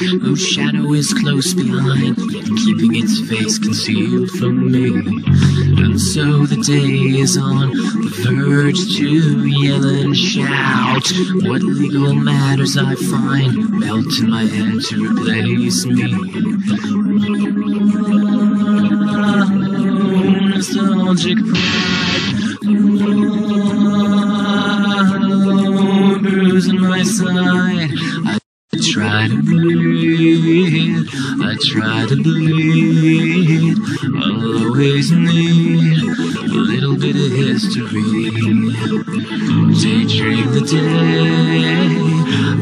whose shadow is close behind, keeping its face concealed from me. And so the day is on the verge to yell and shout. What legal matters I find melt in my head to replace me. Nostalgic pride. Bruise my side. I try to breathe. I try to bleed. I'll always need a little bit of history. Daydream the day.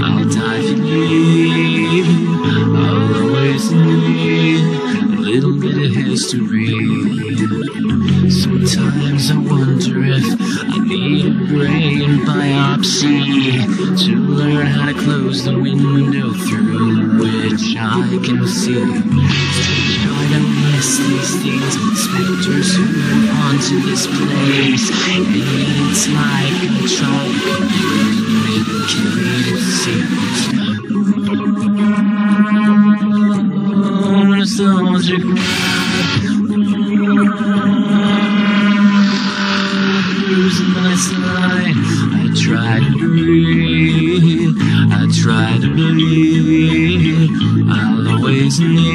I'll die for you. I'll always need a little bit of history. Sometimes I wonder if I need a brain biopsy to learn how to close the window through which I can see. Try to miss these things, specters who onto this place. It's like I'm trying to communicate I try to breathe. I try to believe. I'll always need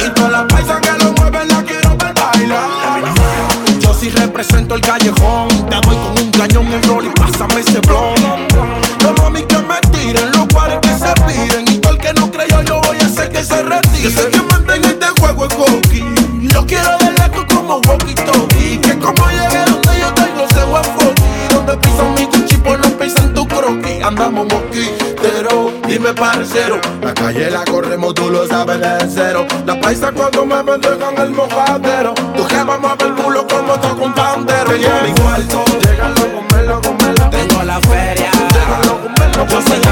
Y todas las paisas que lo mueven la quiero ver bailar. Yo sí represento el callejón. Te doy con un cañón en rol y pásame ese blon. No mami que me tiren, los pares que se piden. Y todo el que no creyó, yo voy a hacer que se retire. Yo sé que mantenga este juego es coqui. Yo quiero verle tú como walkie talkie. Que como llegué donde yo estoy, no se va a Donde pisan mi cuchi, pues no pisan tu croquis. Andamos mosquitero, dime parcero. La calle la corremos, tú lo sabes de cero. La paisa cuando me pendejan el mojadero. Tu jefa mueve el culo como toco un pandero. Tengo mi cuarto, llegalo, comelo, comelo. Tengo la feria, llegalo, comelo, Yo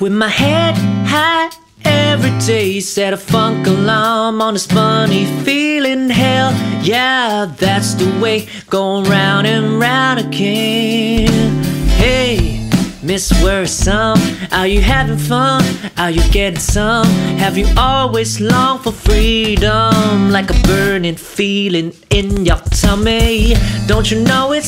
With my head high every day, set a funk alarm on this funny feeling. Hell, yeah, that's the way, going round and round again. Hey, Miss Worrisome, are you having fun? Are you getting some? Have you always longed for freedom, like a burning feeling in your tummy? Don't you know it's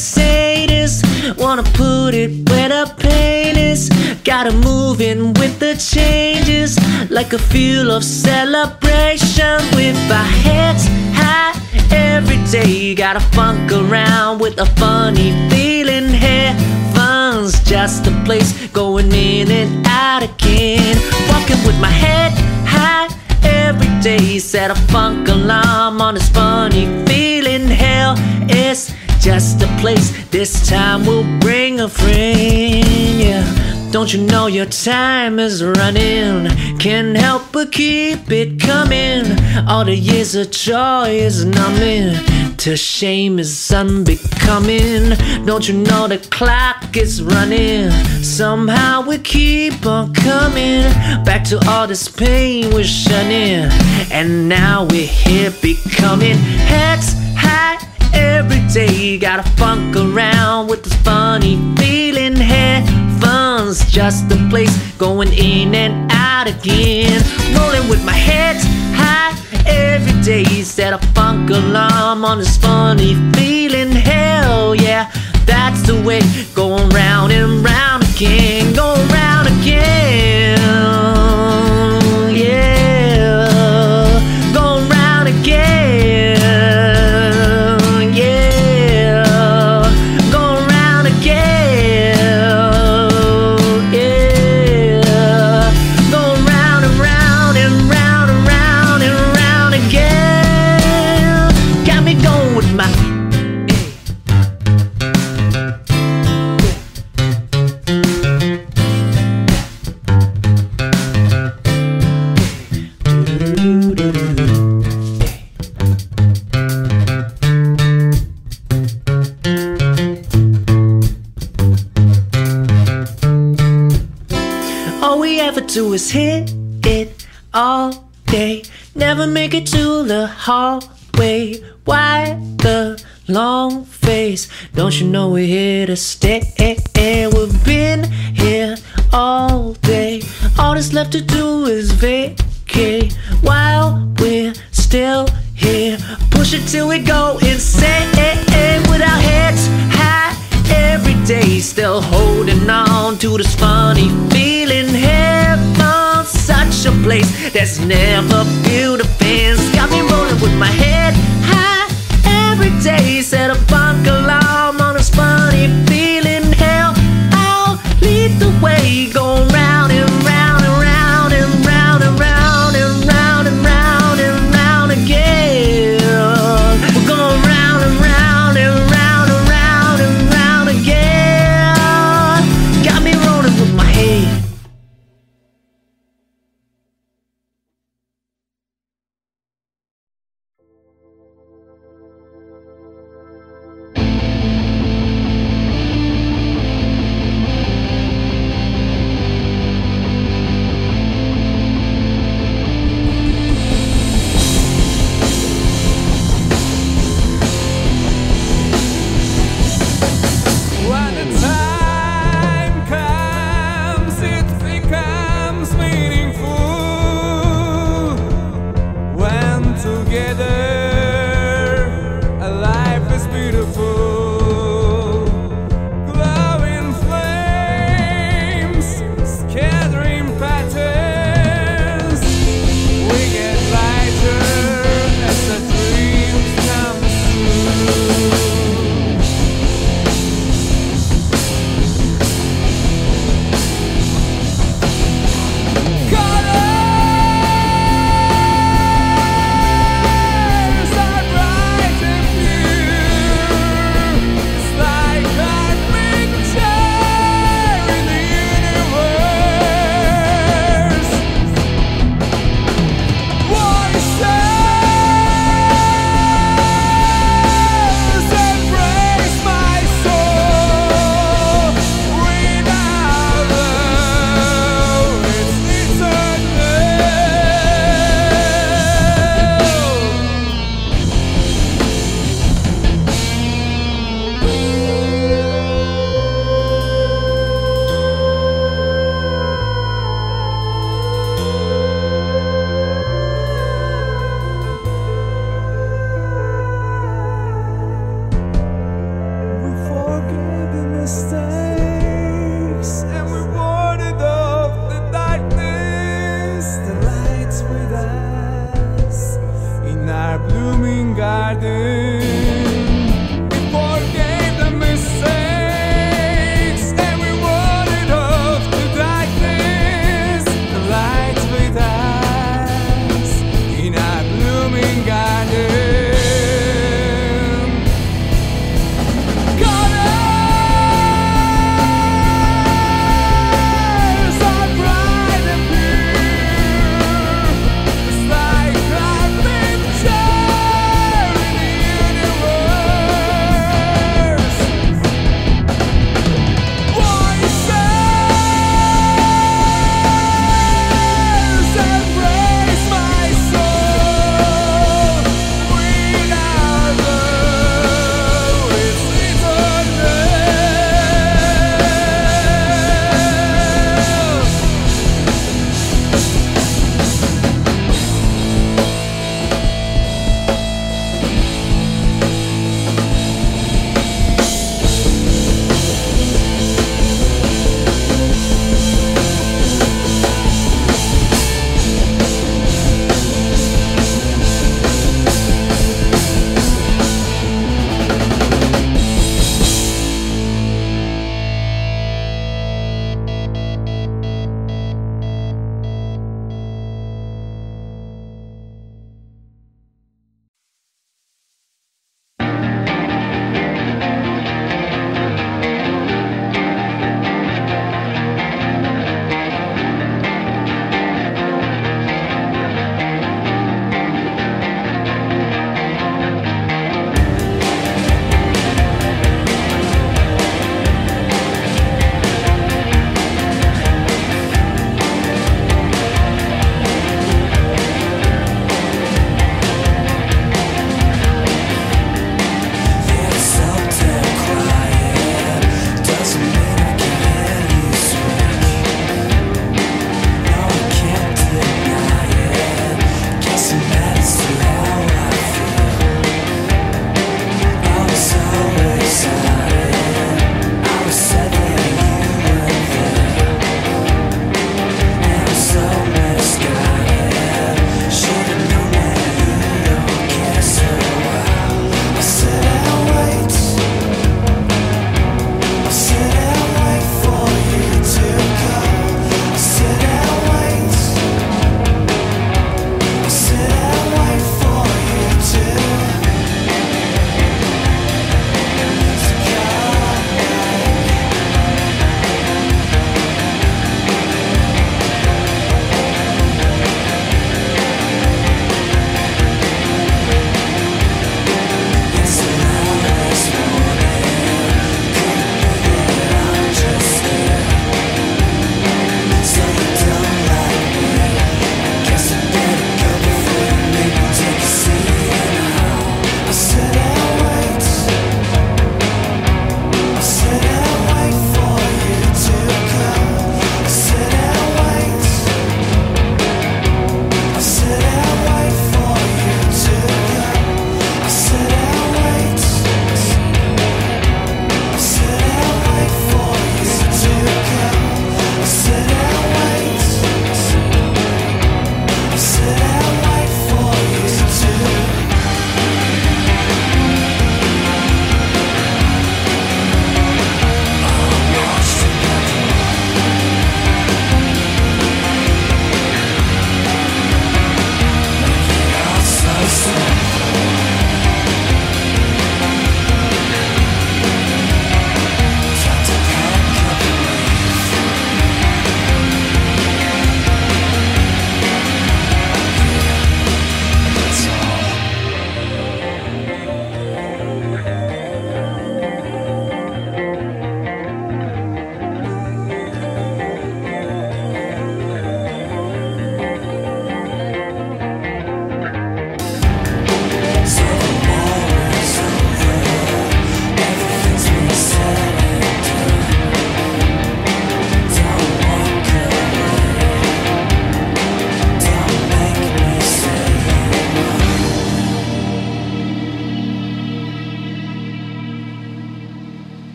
sadist? Wanna put it where the pain is. Gotta move in with the changes, like a feel of celebration with our heads high every day. Gotta funk around with a funny feeling. Heaven's just a place going in and out again. Walking with my head high every day. Set a funk alarm on this funny feeling. Hell, it's just a place. This time we'll bring a friend. Yeah. Don't you know your time is running? Can't help but keep it coming. All the years of joy is numbing. To shame is unbecoming. Don't you know the clock is running? Somehow we keep on coming back to all this pain we're shunning. And now we're here becoming heads high every day. You gotta funk around with this funny feeling. Heaven's just a place going in and out again. Rolling with my head high every day. Set a funk alarm on this funny feeling. Hell yeah, that's the way. Going round and round again. Going round again. Do is hit it all day. Never make it to the hallway. Why the long face? Don't you know we're here to stay? We've been here all day. All that's left to do is vacate while we're still here. Push it till we go insane with our heads high every day. Still holding on to this funny feeling. Heaven's a place that's never built a fence. Got me rolling with my head high every day. Set a bunk alarm on this funny feeling. Hell, I'll lead the way. Going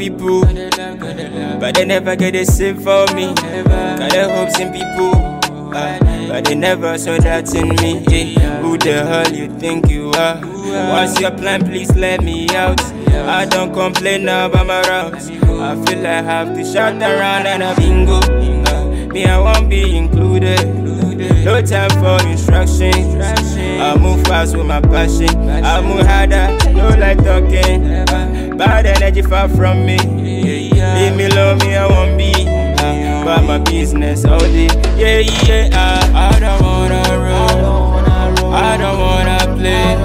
people, but they never get the same for me. Got the hopes in people, uh, but they never saw that in me. Yeah. Who the hell you think you are? What's your plan? Please let me out. I don't complain about my routes. I feel I have to shut around and a bingo. Uh, me, I won't be included. No time for instructions. I move fast with my passion. I move harder, no like talking. Bad energy far from me. Leave me alone, me I won't be. Uh, About my business all day. Yeah, yeah. I, I don't wanna run. I don't wanna play.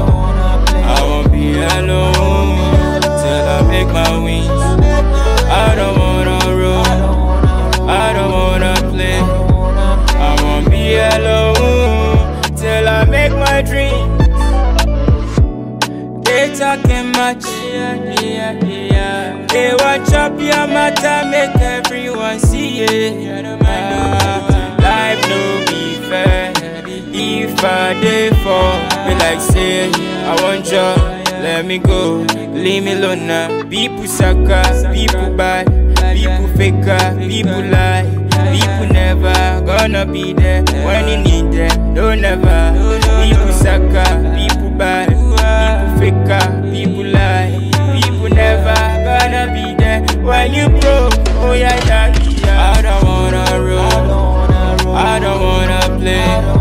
I won't be alone till I make my wings. I don't wanna run. I don't wanna play. I won't be alone till I make my dream. They talking much, they want chop your matter, make everyone see it. Ah, life no be fair. If I dey fall, be like say I want job, let me go, leave me alone now. People sucker, people bad, people faker, people lie. People never gonna be there when you need them. Don't never. People sucker, people bad, people people lie. People never gonna be there when you broke. Oh yeah, yeah, yeah. I don't wanna roll. I don't wanna play.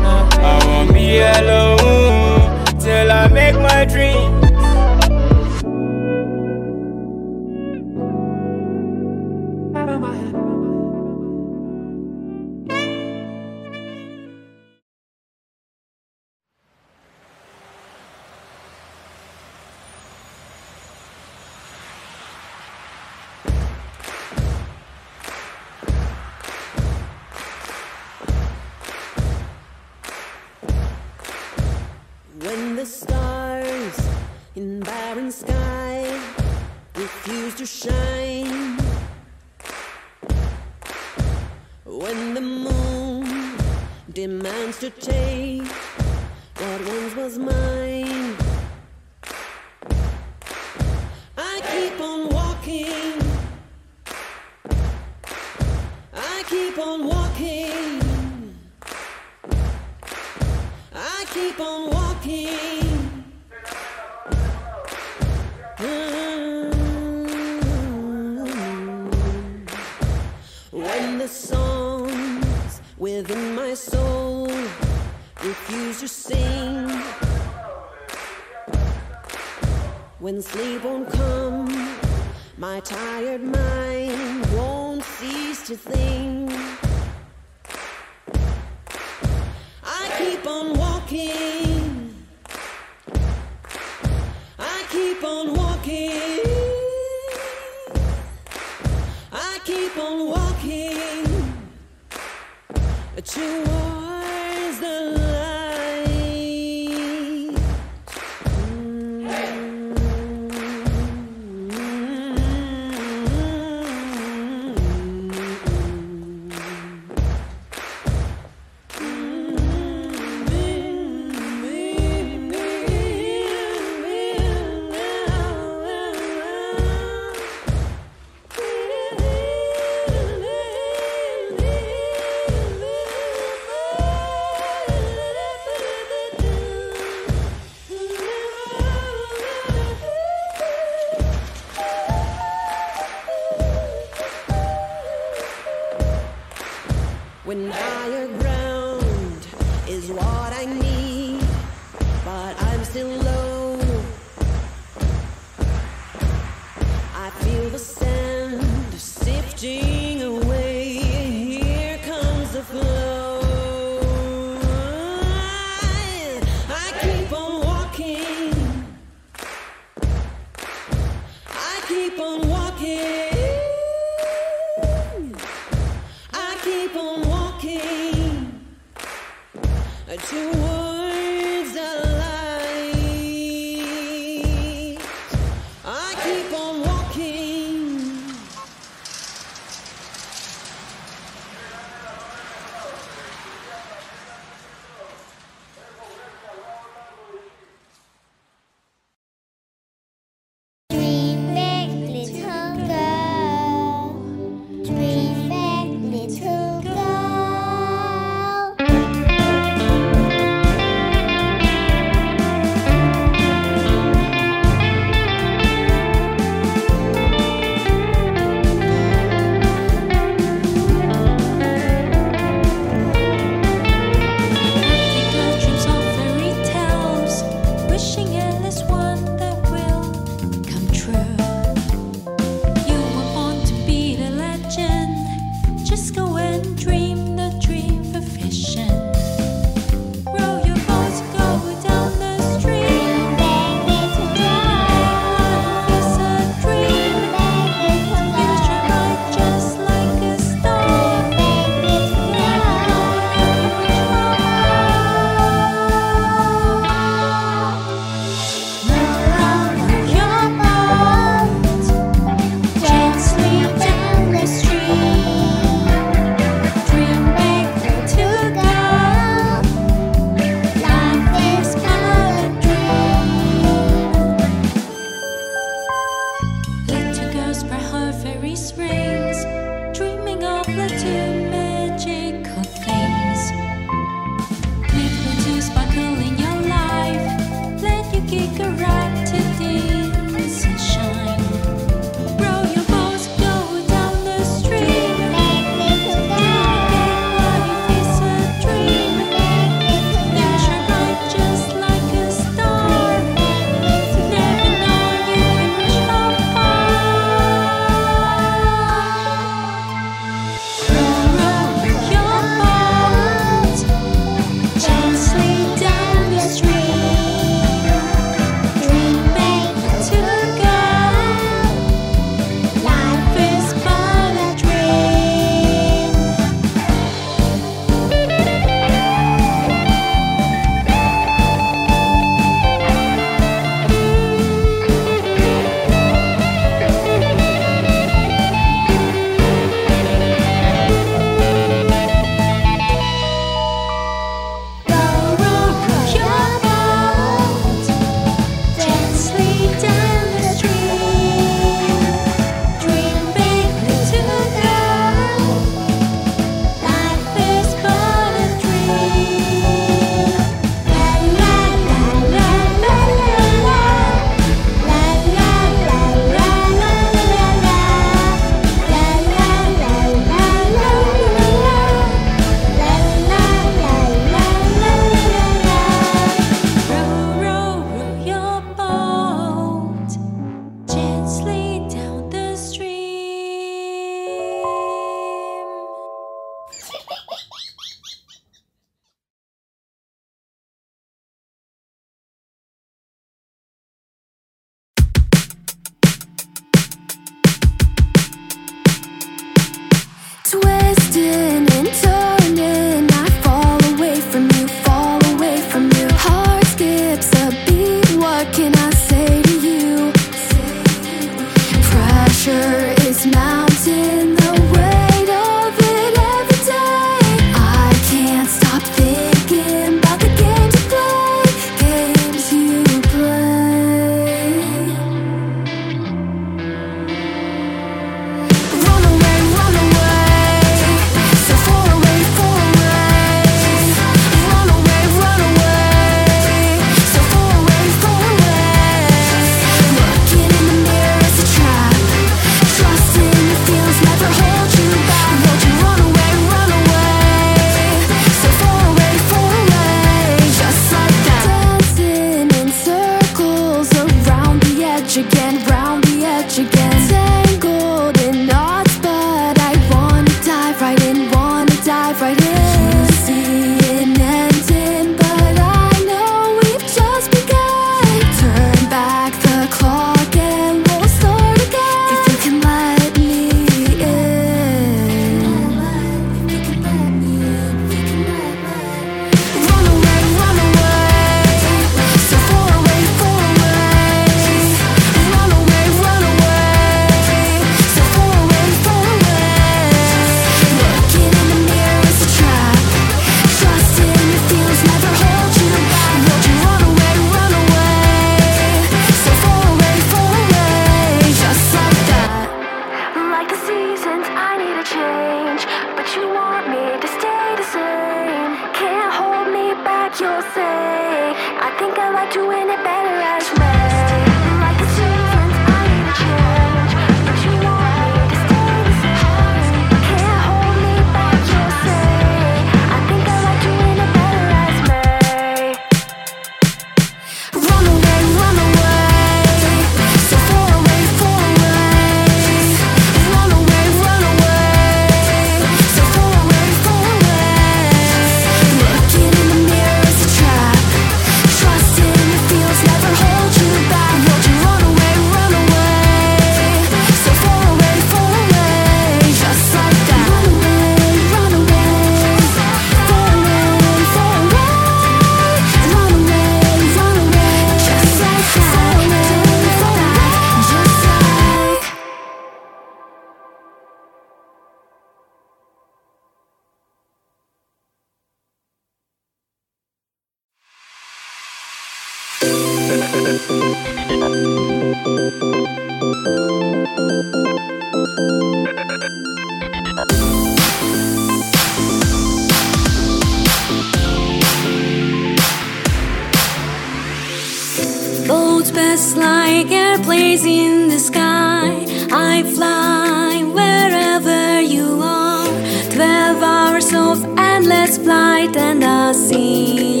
Just like airplanes in the sky, I fly wherever you are. Twelve hours of endless flight, and I see.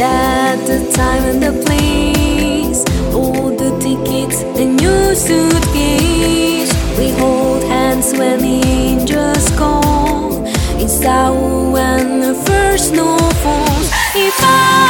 that the time and the place. All the tickets and your suitcase. We hold hands when the angels call. It's our when the first snow falls. If I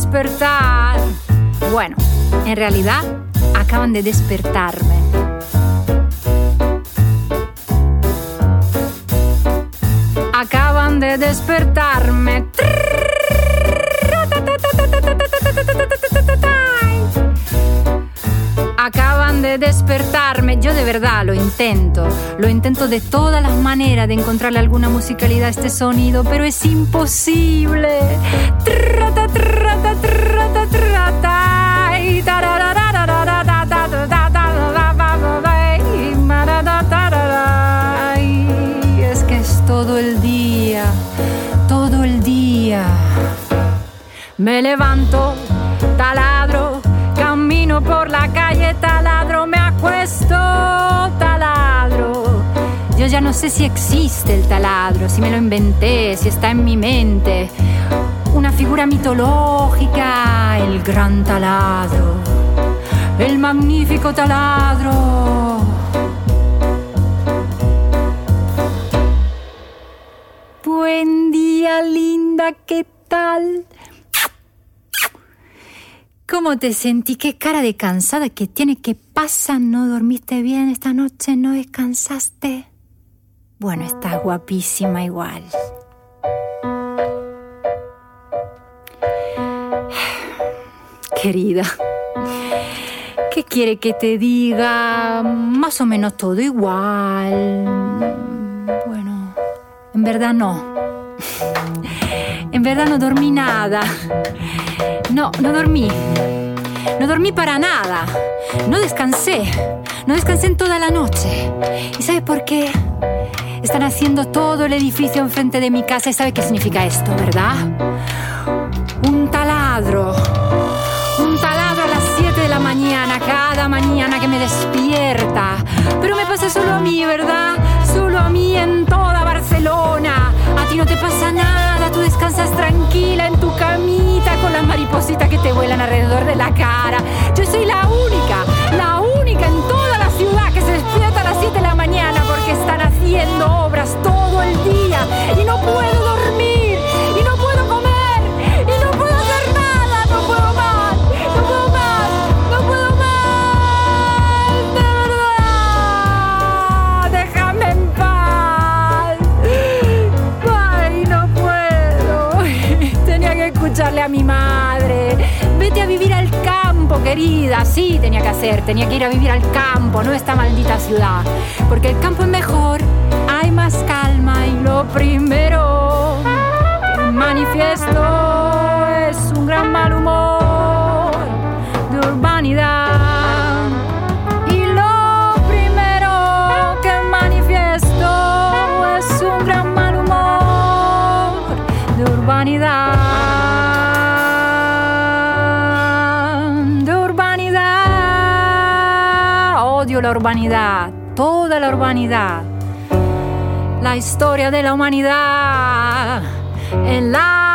despertar. Bueno, en realidad acaban de despertarme. Acaban de despertarme. Acaban de despertarme. Yo de verdad lo intento. Lo intento de todas las maneras de encontrarle alguna musicalidad a este sonido, pero es imposible. Me levanto, taladro, camino por la calle, taladro, me acuesto, taladro. Yo ya no sé si existe el taladro, si me lo inventé, si está en mi mente. Una figura mitológica, el gran taladro, el magnífico taladro. ¿Cómo te sentí? ¿Qué cara de cansada que tiene? ¿Qué pasa? ¿No dormiste bien esta noche? ¿No descansaste? Bueno, estás guapísima igual. Querida, ¿qué quiere que te diga? Más o menos todo igual. Bueno, en verdad no. En verdad no dormí nada. No, no dormí. No dormí para nada. No descansé. No descansé en toda la noche. ¿Y sabe por qué? Están haciendo todo el edificio enfrente de mi casa y sabe qué significa esto, ¿verdad? Un taladro. Un taladro a las 7 de la mañana, cada mañana que me despierta. Pero me pasa solo a mí, ¿verdad? Solo a mí en. A ti no te pasa nada, tú descansas tranquila en tu camita con las maripositas que te vuelan alrededor de la cara. Yo soy la única, la única en toda la ciudad que se despierta a las 7 de la mañana porque están haciendo obras todo el día y no puedo a mi madre. Vete a vivir al campo, querida. Sí, tenía que hacer. Tenía que ir a vivir al campo, no esta maldita ciudad. Porque el campo es mejor, hay más calma y lo primero manifiesto es un gran mal humor de urbanidad. Urbanidad, toda la urbanidad. La historia de la humanidad en la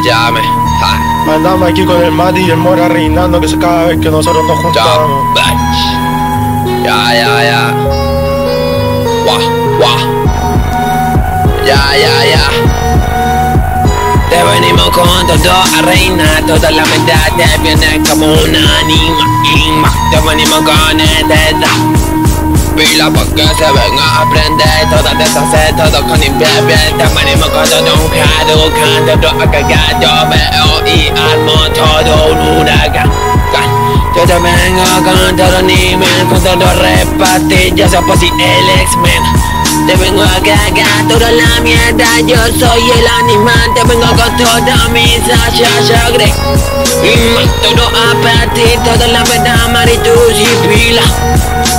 me llame? Ja. Andamos aquí con el Mati y el Mora reinando que es cada vez que nosotros nos juntamos. Ya, ya, ya. Guau, guau. Ya, ya, ya. Te venimos con todo a reinar, toda la maldad te viene como una anima. Te venimos con este rap. Pila porque se venga a aprender. Todo deshacer, todo con bien Te con todo un caducante a cagar, yo veo y armo todo un huracán. Yo te vengo con todo nivel Con todo repartir, yo soy Posi el X-Men. Te vengo a cagar toda la mierda. Yo soy el animal. Te vengo con toda mi Sasha Grey Y más todo a partir. Toda la verdad maritus y pila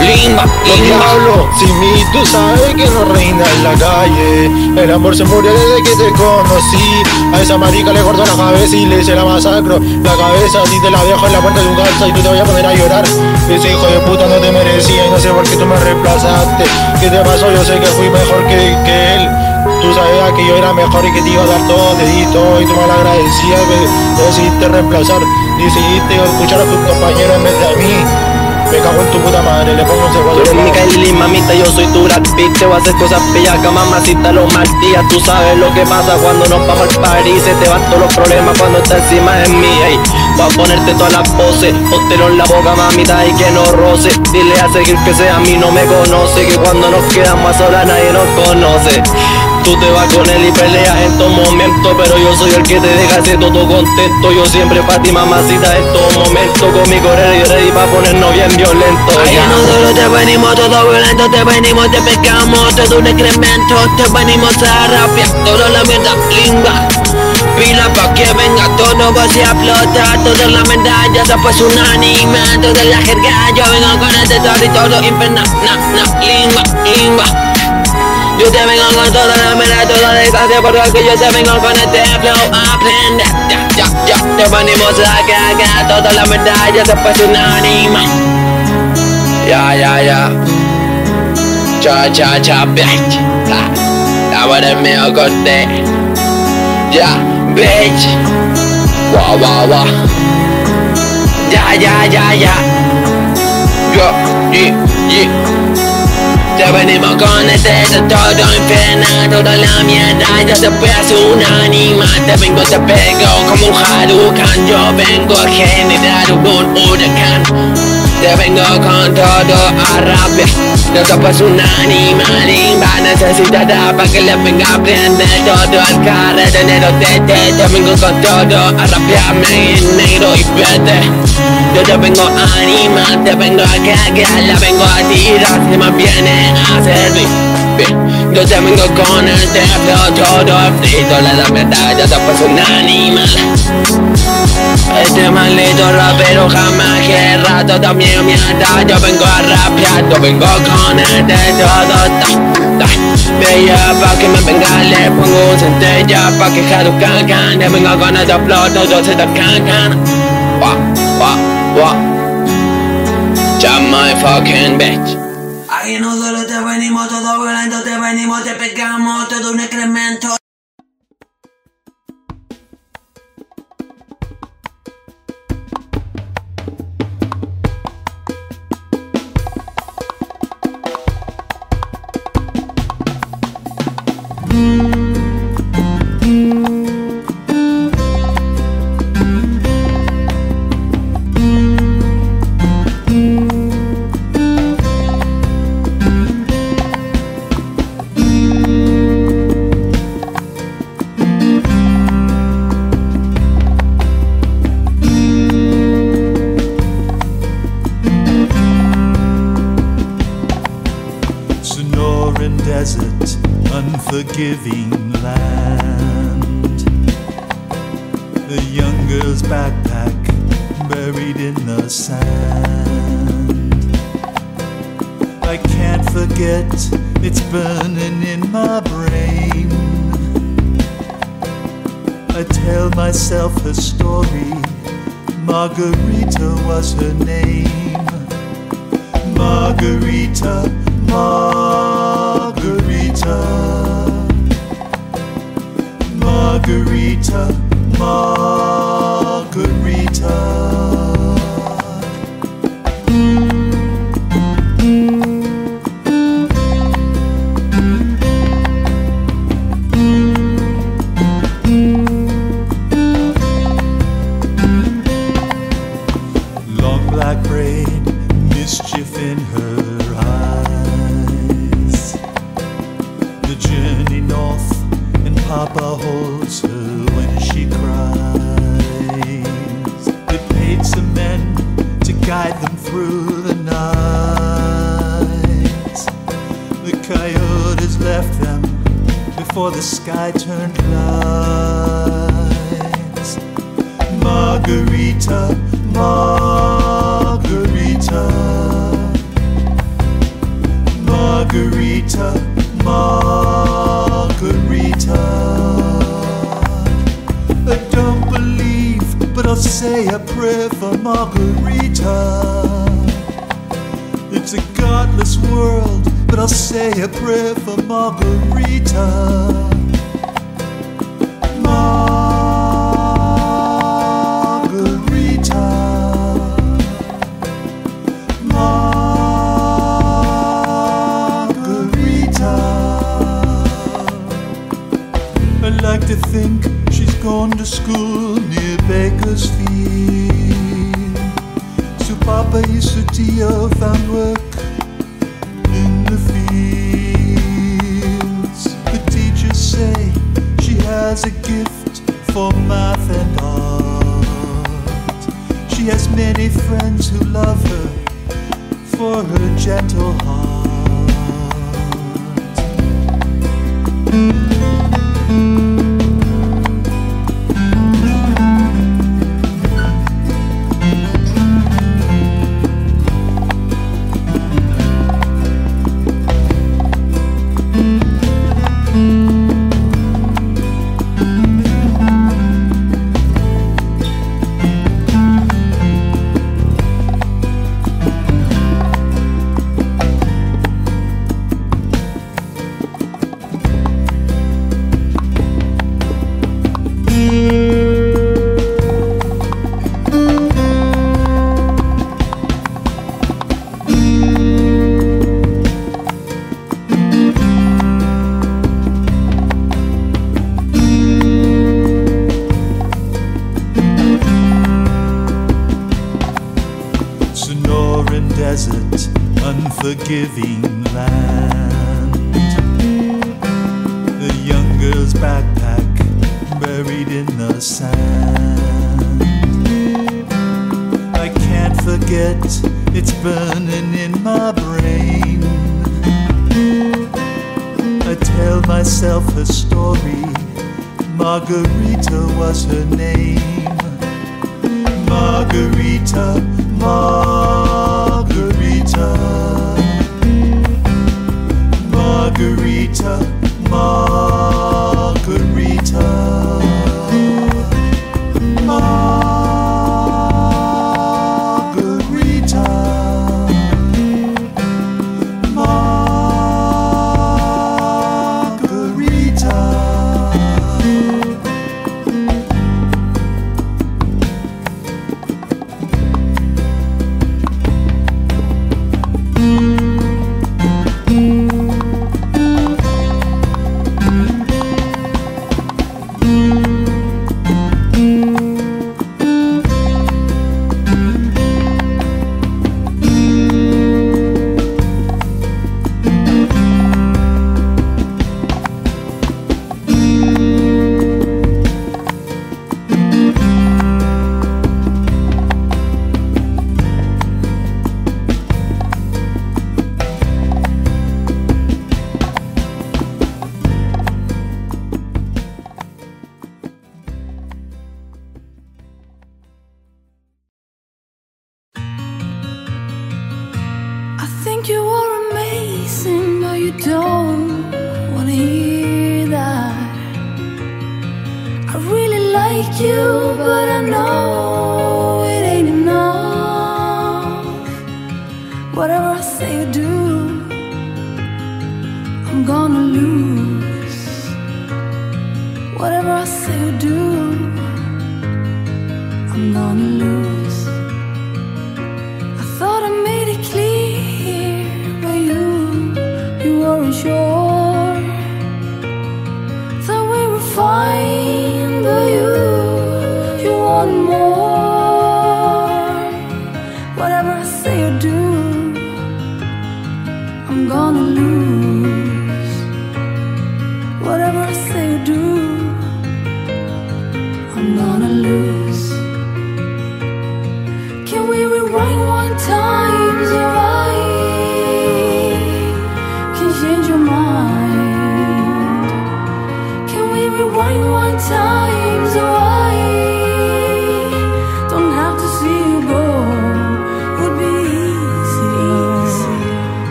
Limba diablos, sin mí tú sabes que no reina en la calle. El amor se murió desde que te conocí. A esa marica le corto la cabeza y le hice la masacro La cabeza así te la dejo en la puerta de un calza Y tú te voy a poner a llorar. Ese hijo de puta no te merecía y no sé por qué tú me reemplazaste. ¿Qué te pasó? Yo sé que fui mejor que, que él. Tú sabías que yo era mejor y que te iba a dar todo, te di todo y tú mal agradecida me decidiste reemplazar, decidiste escuchar a tus compañeros en vez de a mí. Me cago en tu puta madre, le pongo un Tú segundo. eres mi Kylie, mamita, yo soy tu Brad Pitt. Te voy a hacer cosas bellacas, mamacita, los mal días Tú sabes lo que pasa cuando nos vamos al París Se te van todos los problemas cuando estás encima de mí ey. Voy a ponerte todas las poses Póntelo en la boca, mamita, y que no roce. Dile a seguir que sea a mí no me conoce Que cuando nos quedamos a solas nadie nos conoce Tú te vas con él y peleas en todo momento Pero yo soy el que te deja hacer todo contento Yo siempre pa' ti mamacita en todo momento Conmigo ready, ready pa' ponernos bien violentos Ay, ya. nosotros te venimos todo violento, te venimos, te pecamos, todo un excremento, te venimos a rapear toda la mierda limba. Pila pa' que venga todo, vas a explotar toda la medalla, se pues un anime, toda la jerga, yo vengo con este territorio infernal, na, na, limba, limba. Yo te vengo con toda la mera, toda la desgracia porque yo te vengo con este flow aprende Ya, ya, ya, te venimos a cagar toda la medalla, se pues un anime Ya, ya, ya. Cha, cha, cha, bitch. Ah, Ahora mío corte. Ya, bitch. Guau, guau, guau. Ya, ya, ya, ya. Yo, y, y. Venimos con este todo infernal, toda la ya te pegas un animal, te vengo, te pego como un Harukan, yo vengo a generar un huracán. Te vengo con todo a rapear No te pues un animal Imba necesitará pa' que le venga a prender todo el carretonero te, te, te vengo con todo a rapearme en negro y verde Yo te vengo a animar, te vengo a cagar La vengo a tirar, se me viene a servir Yo te vengo con el templo todo frito La verdad, yo te pues un animal. Este maldito rapero jamás que rato también mierda Yo vengo a rapear, yo vengo con el de todo. Bella pa' que me venga, le pongo un centella Pa' que jaro cagan, le vengo con el flow, todos se te cagan Wa, wa, wa Jam my fucking bitch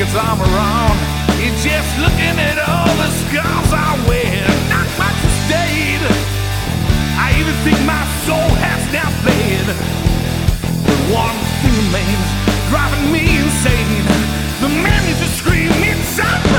his arm around. He's just looking at all the scars I wear. Not much stayed. I even think my soul has now fled. But one thing remains, driving me insane. The man is just screaming inside.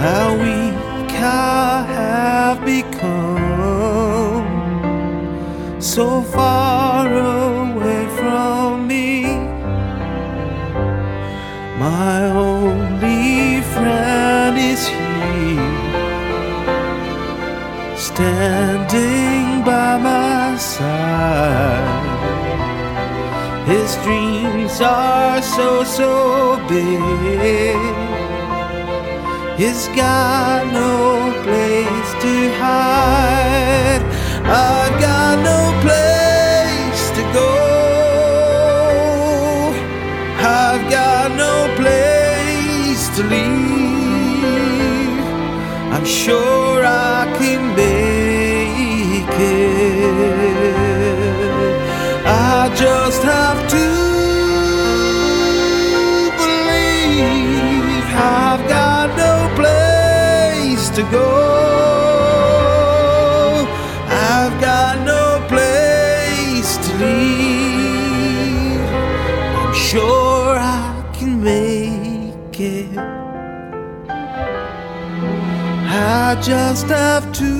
how weak I have become, so far away from me, my only friend is here, standing by my side. His dreams are so, so big. He's got no place to hide. just have to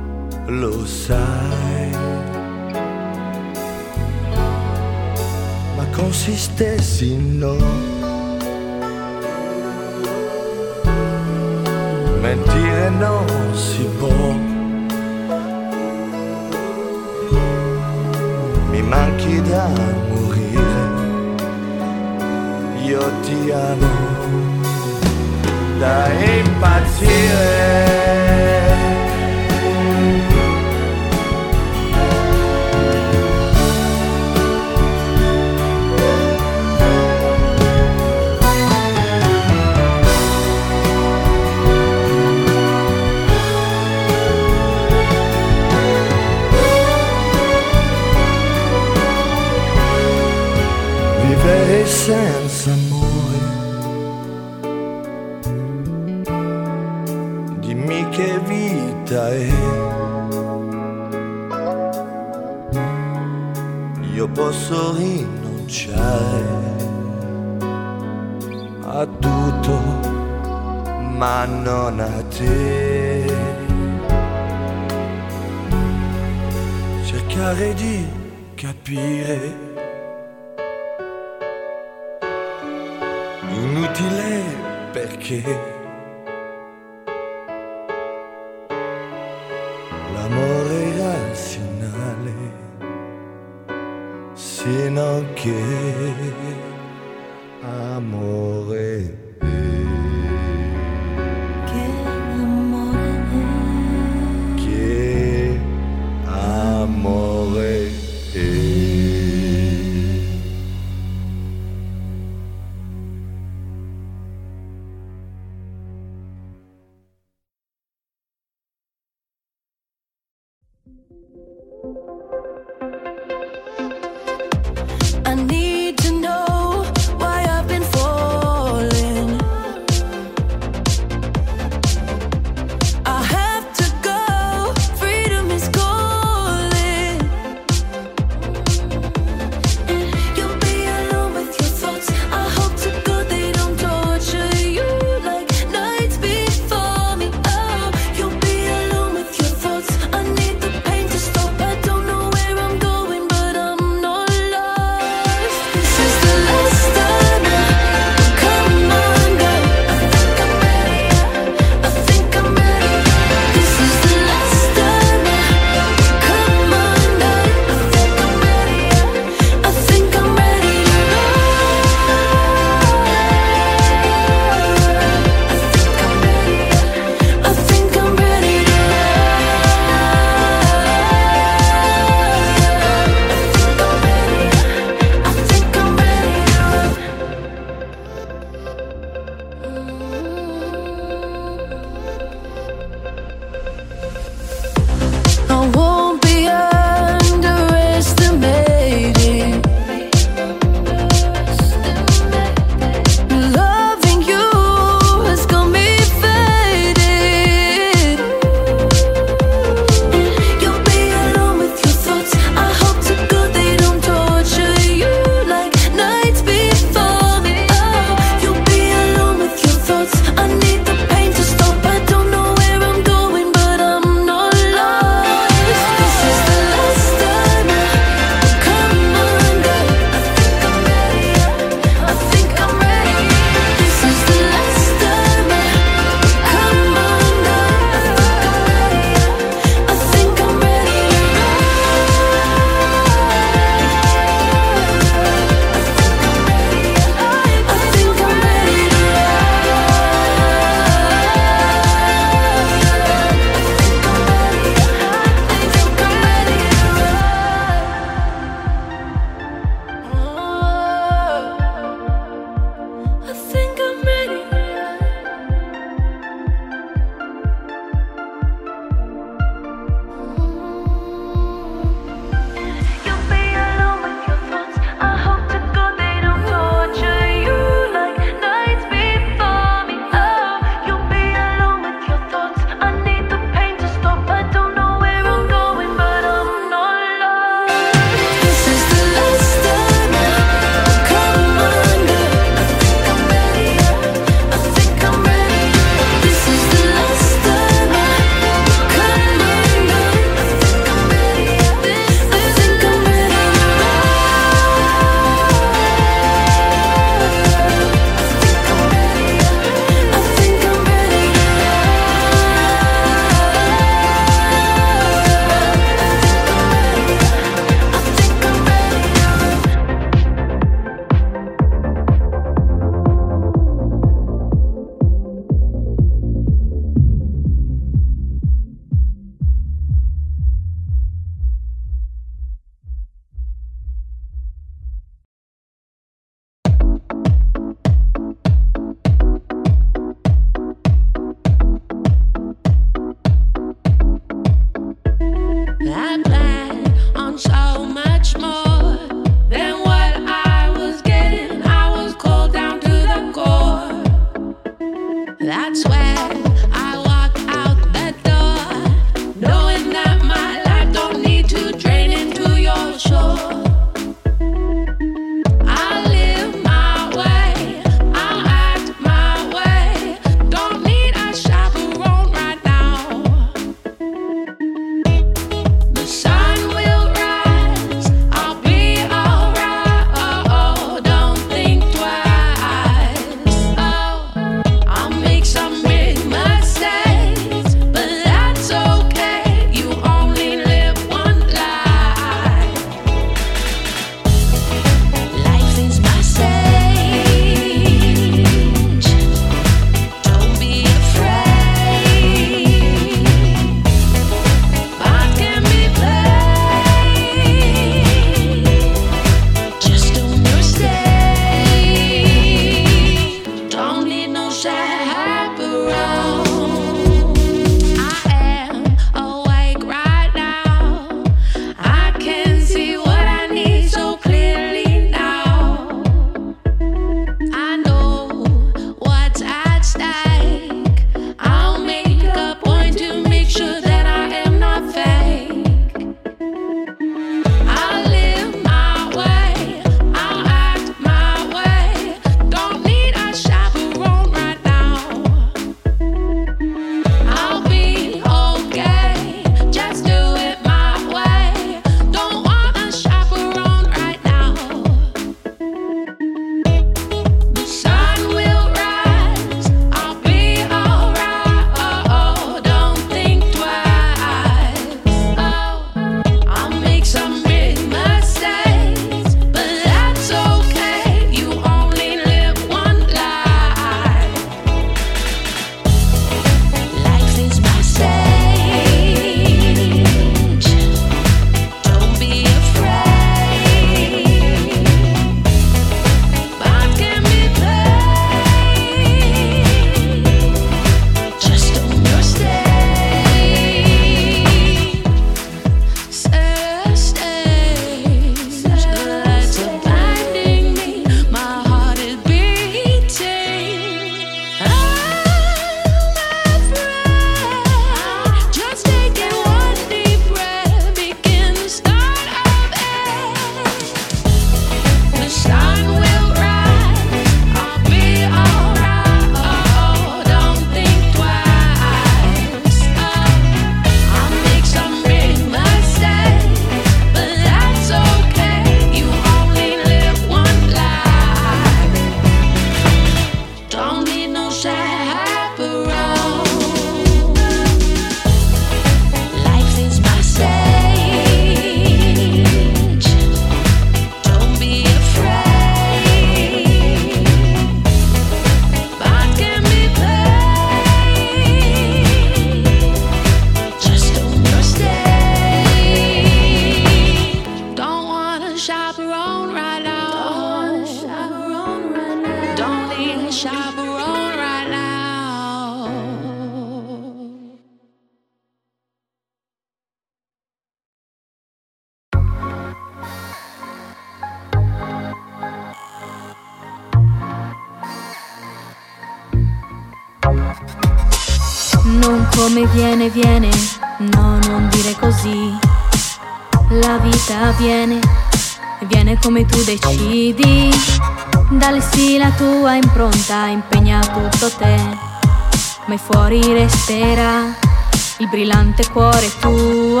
brillante cuore tuo.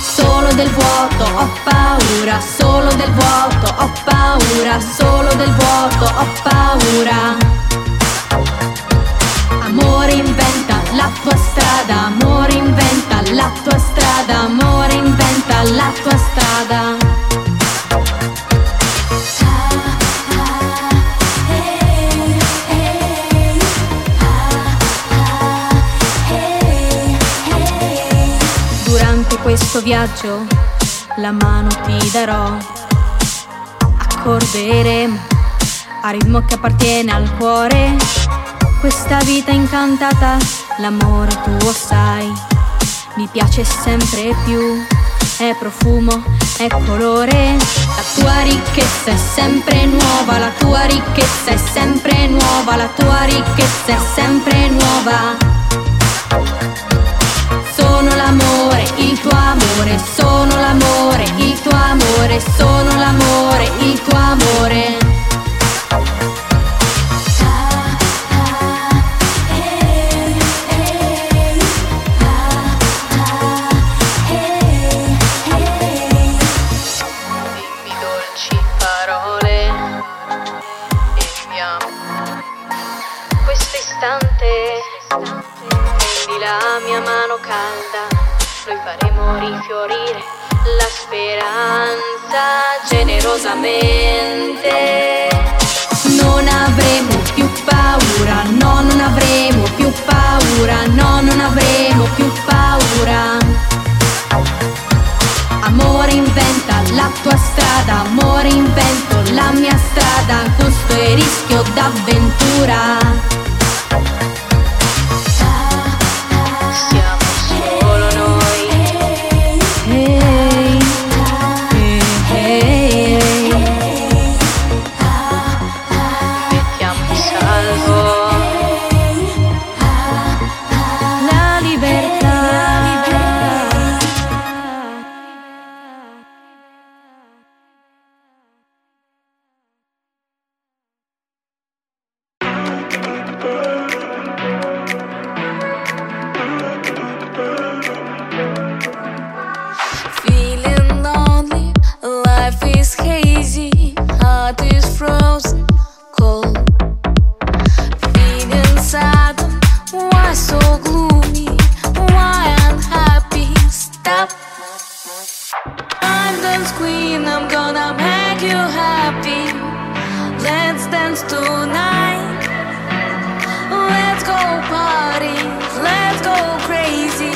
Solo del vuoto ho paura, solo del vuoto ho paura, solo del vuoto ho paura. Amore inventa la tua strada, amore inventa la tua strada, amore inventa la tua strada. questo viaggio la mano ti darò. Accorderemo a ritmo che appartiene al cuore. Questa vita incantata, l'amore tuo sai, mi piace sempre più. È profumo, è colore. La tua ricchezza è sempre nuova, la tua ricchezza è sempre nuova, la tua ricchezza è sempre nuova sono l'amore, il tuo amore, sono l'amore, il tuo amore, sono l'amore, il tuo amore. Queen, I'm gonna make you happy. Let's dance tonight. Let's go party, let's go crazy.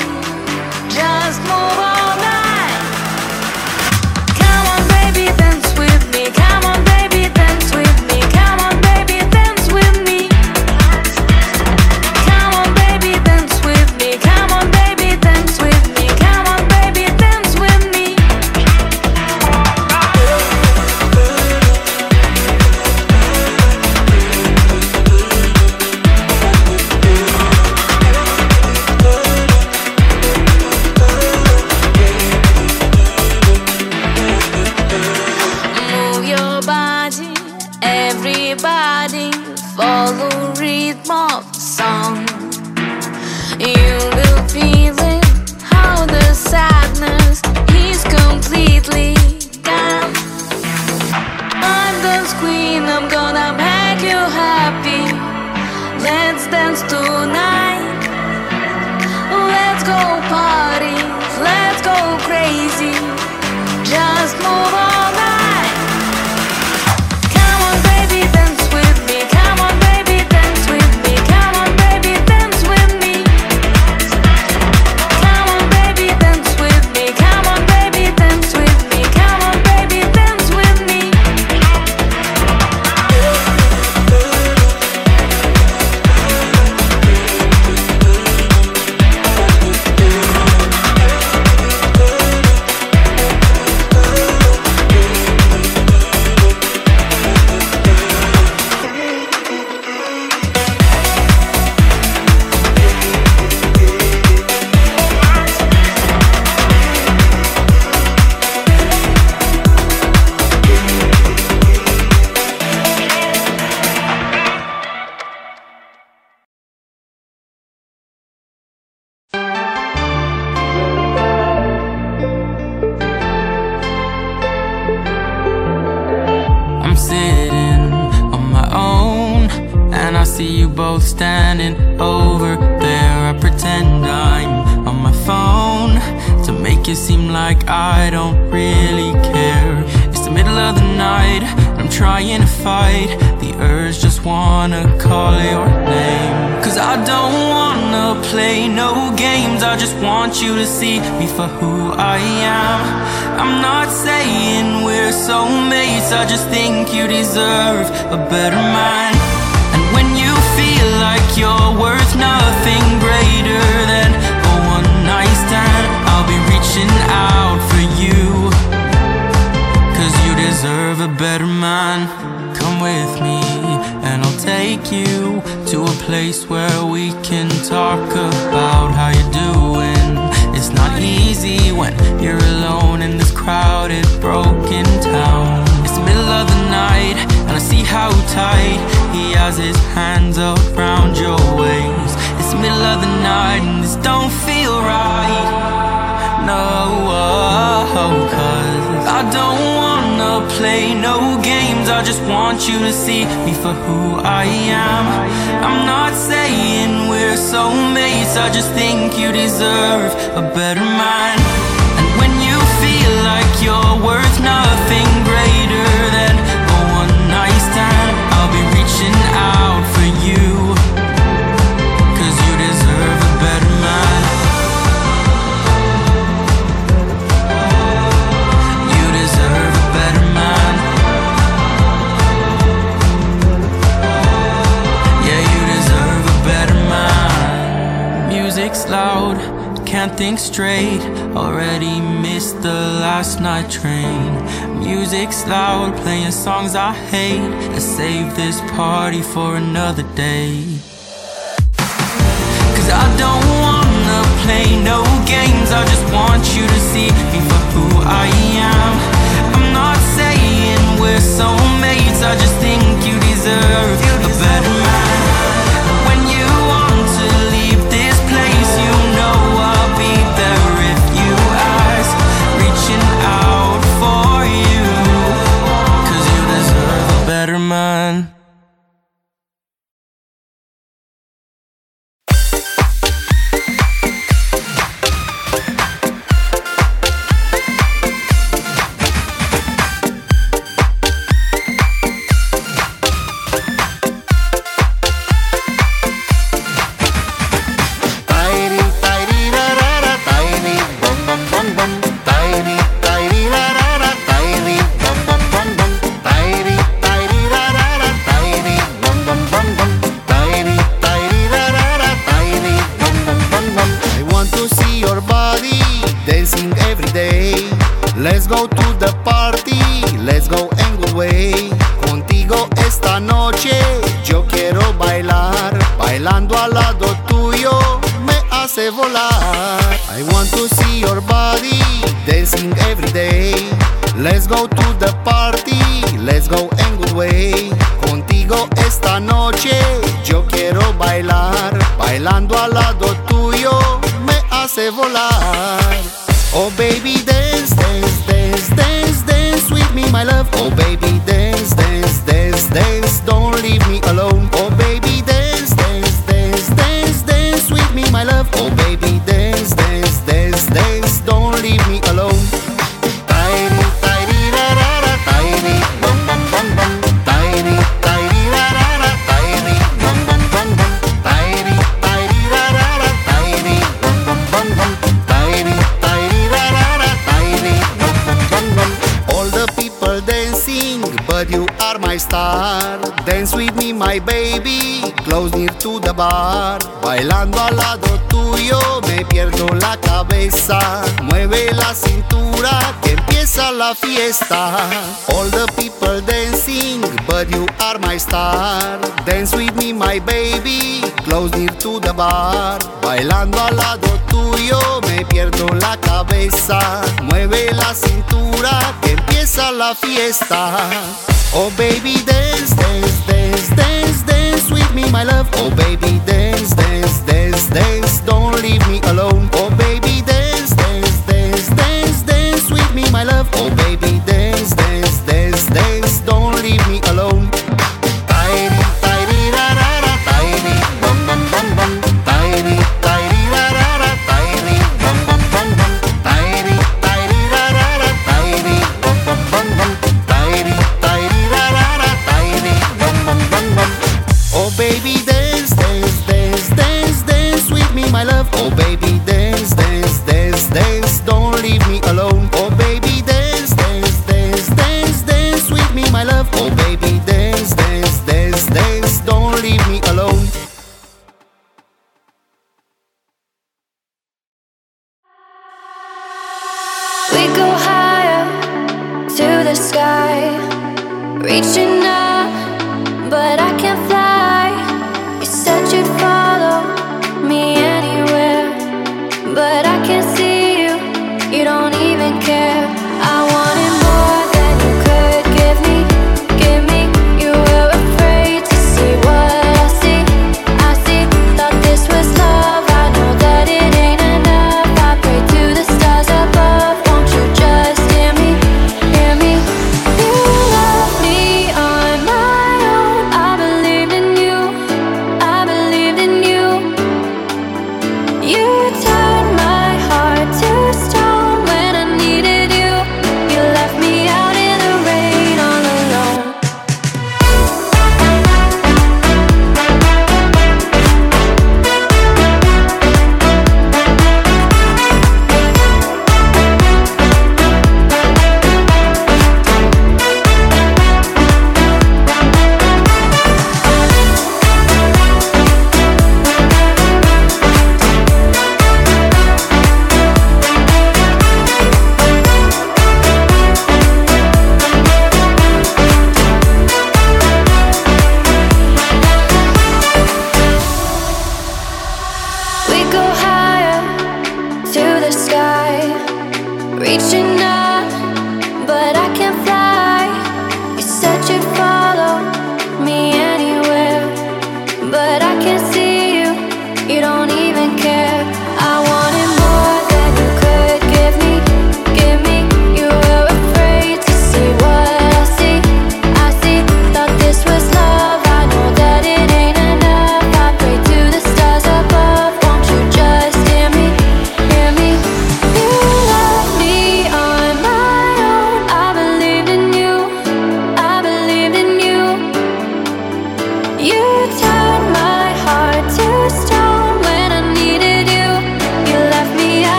Go to the party,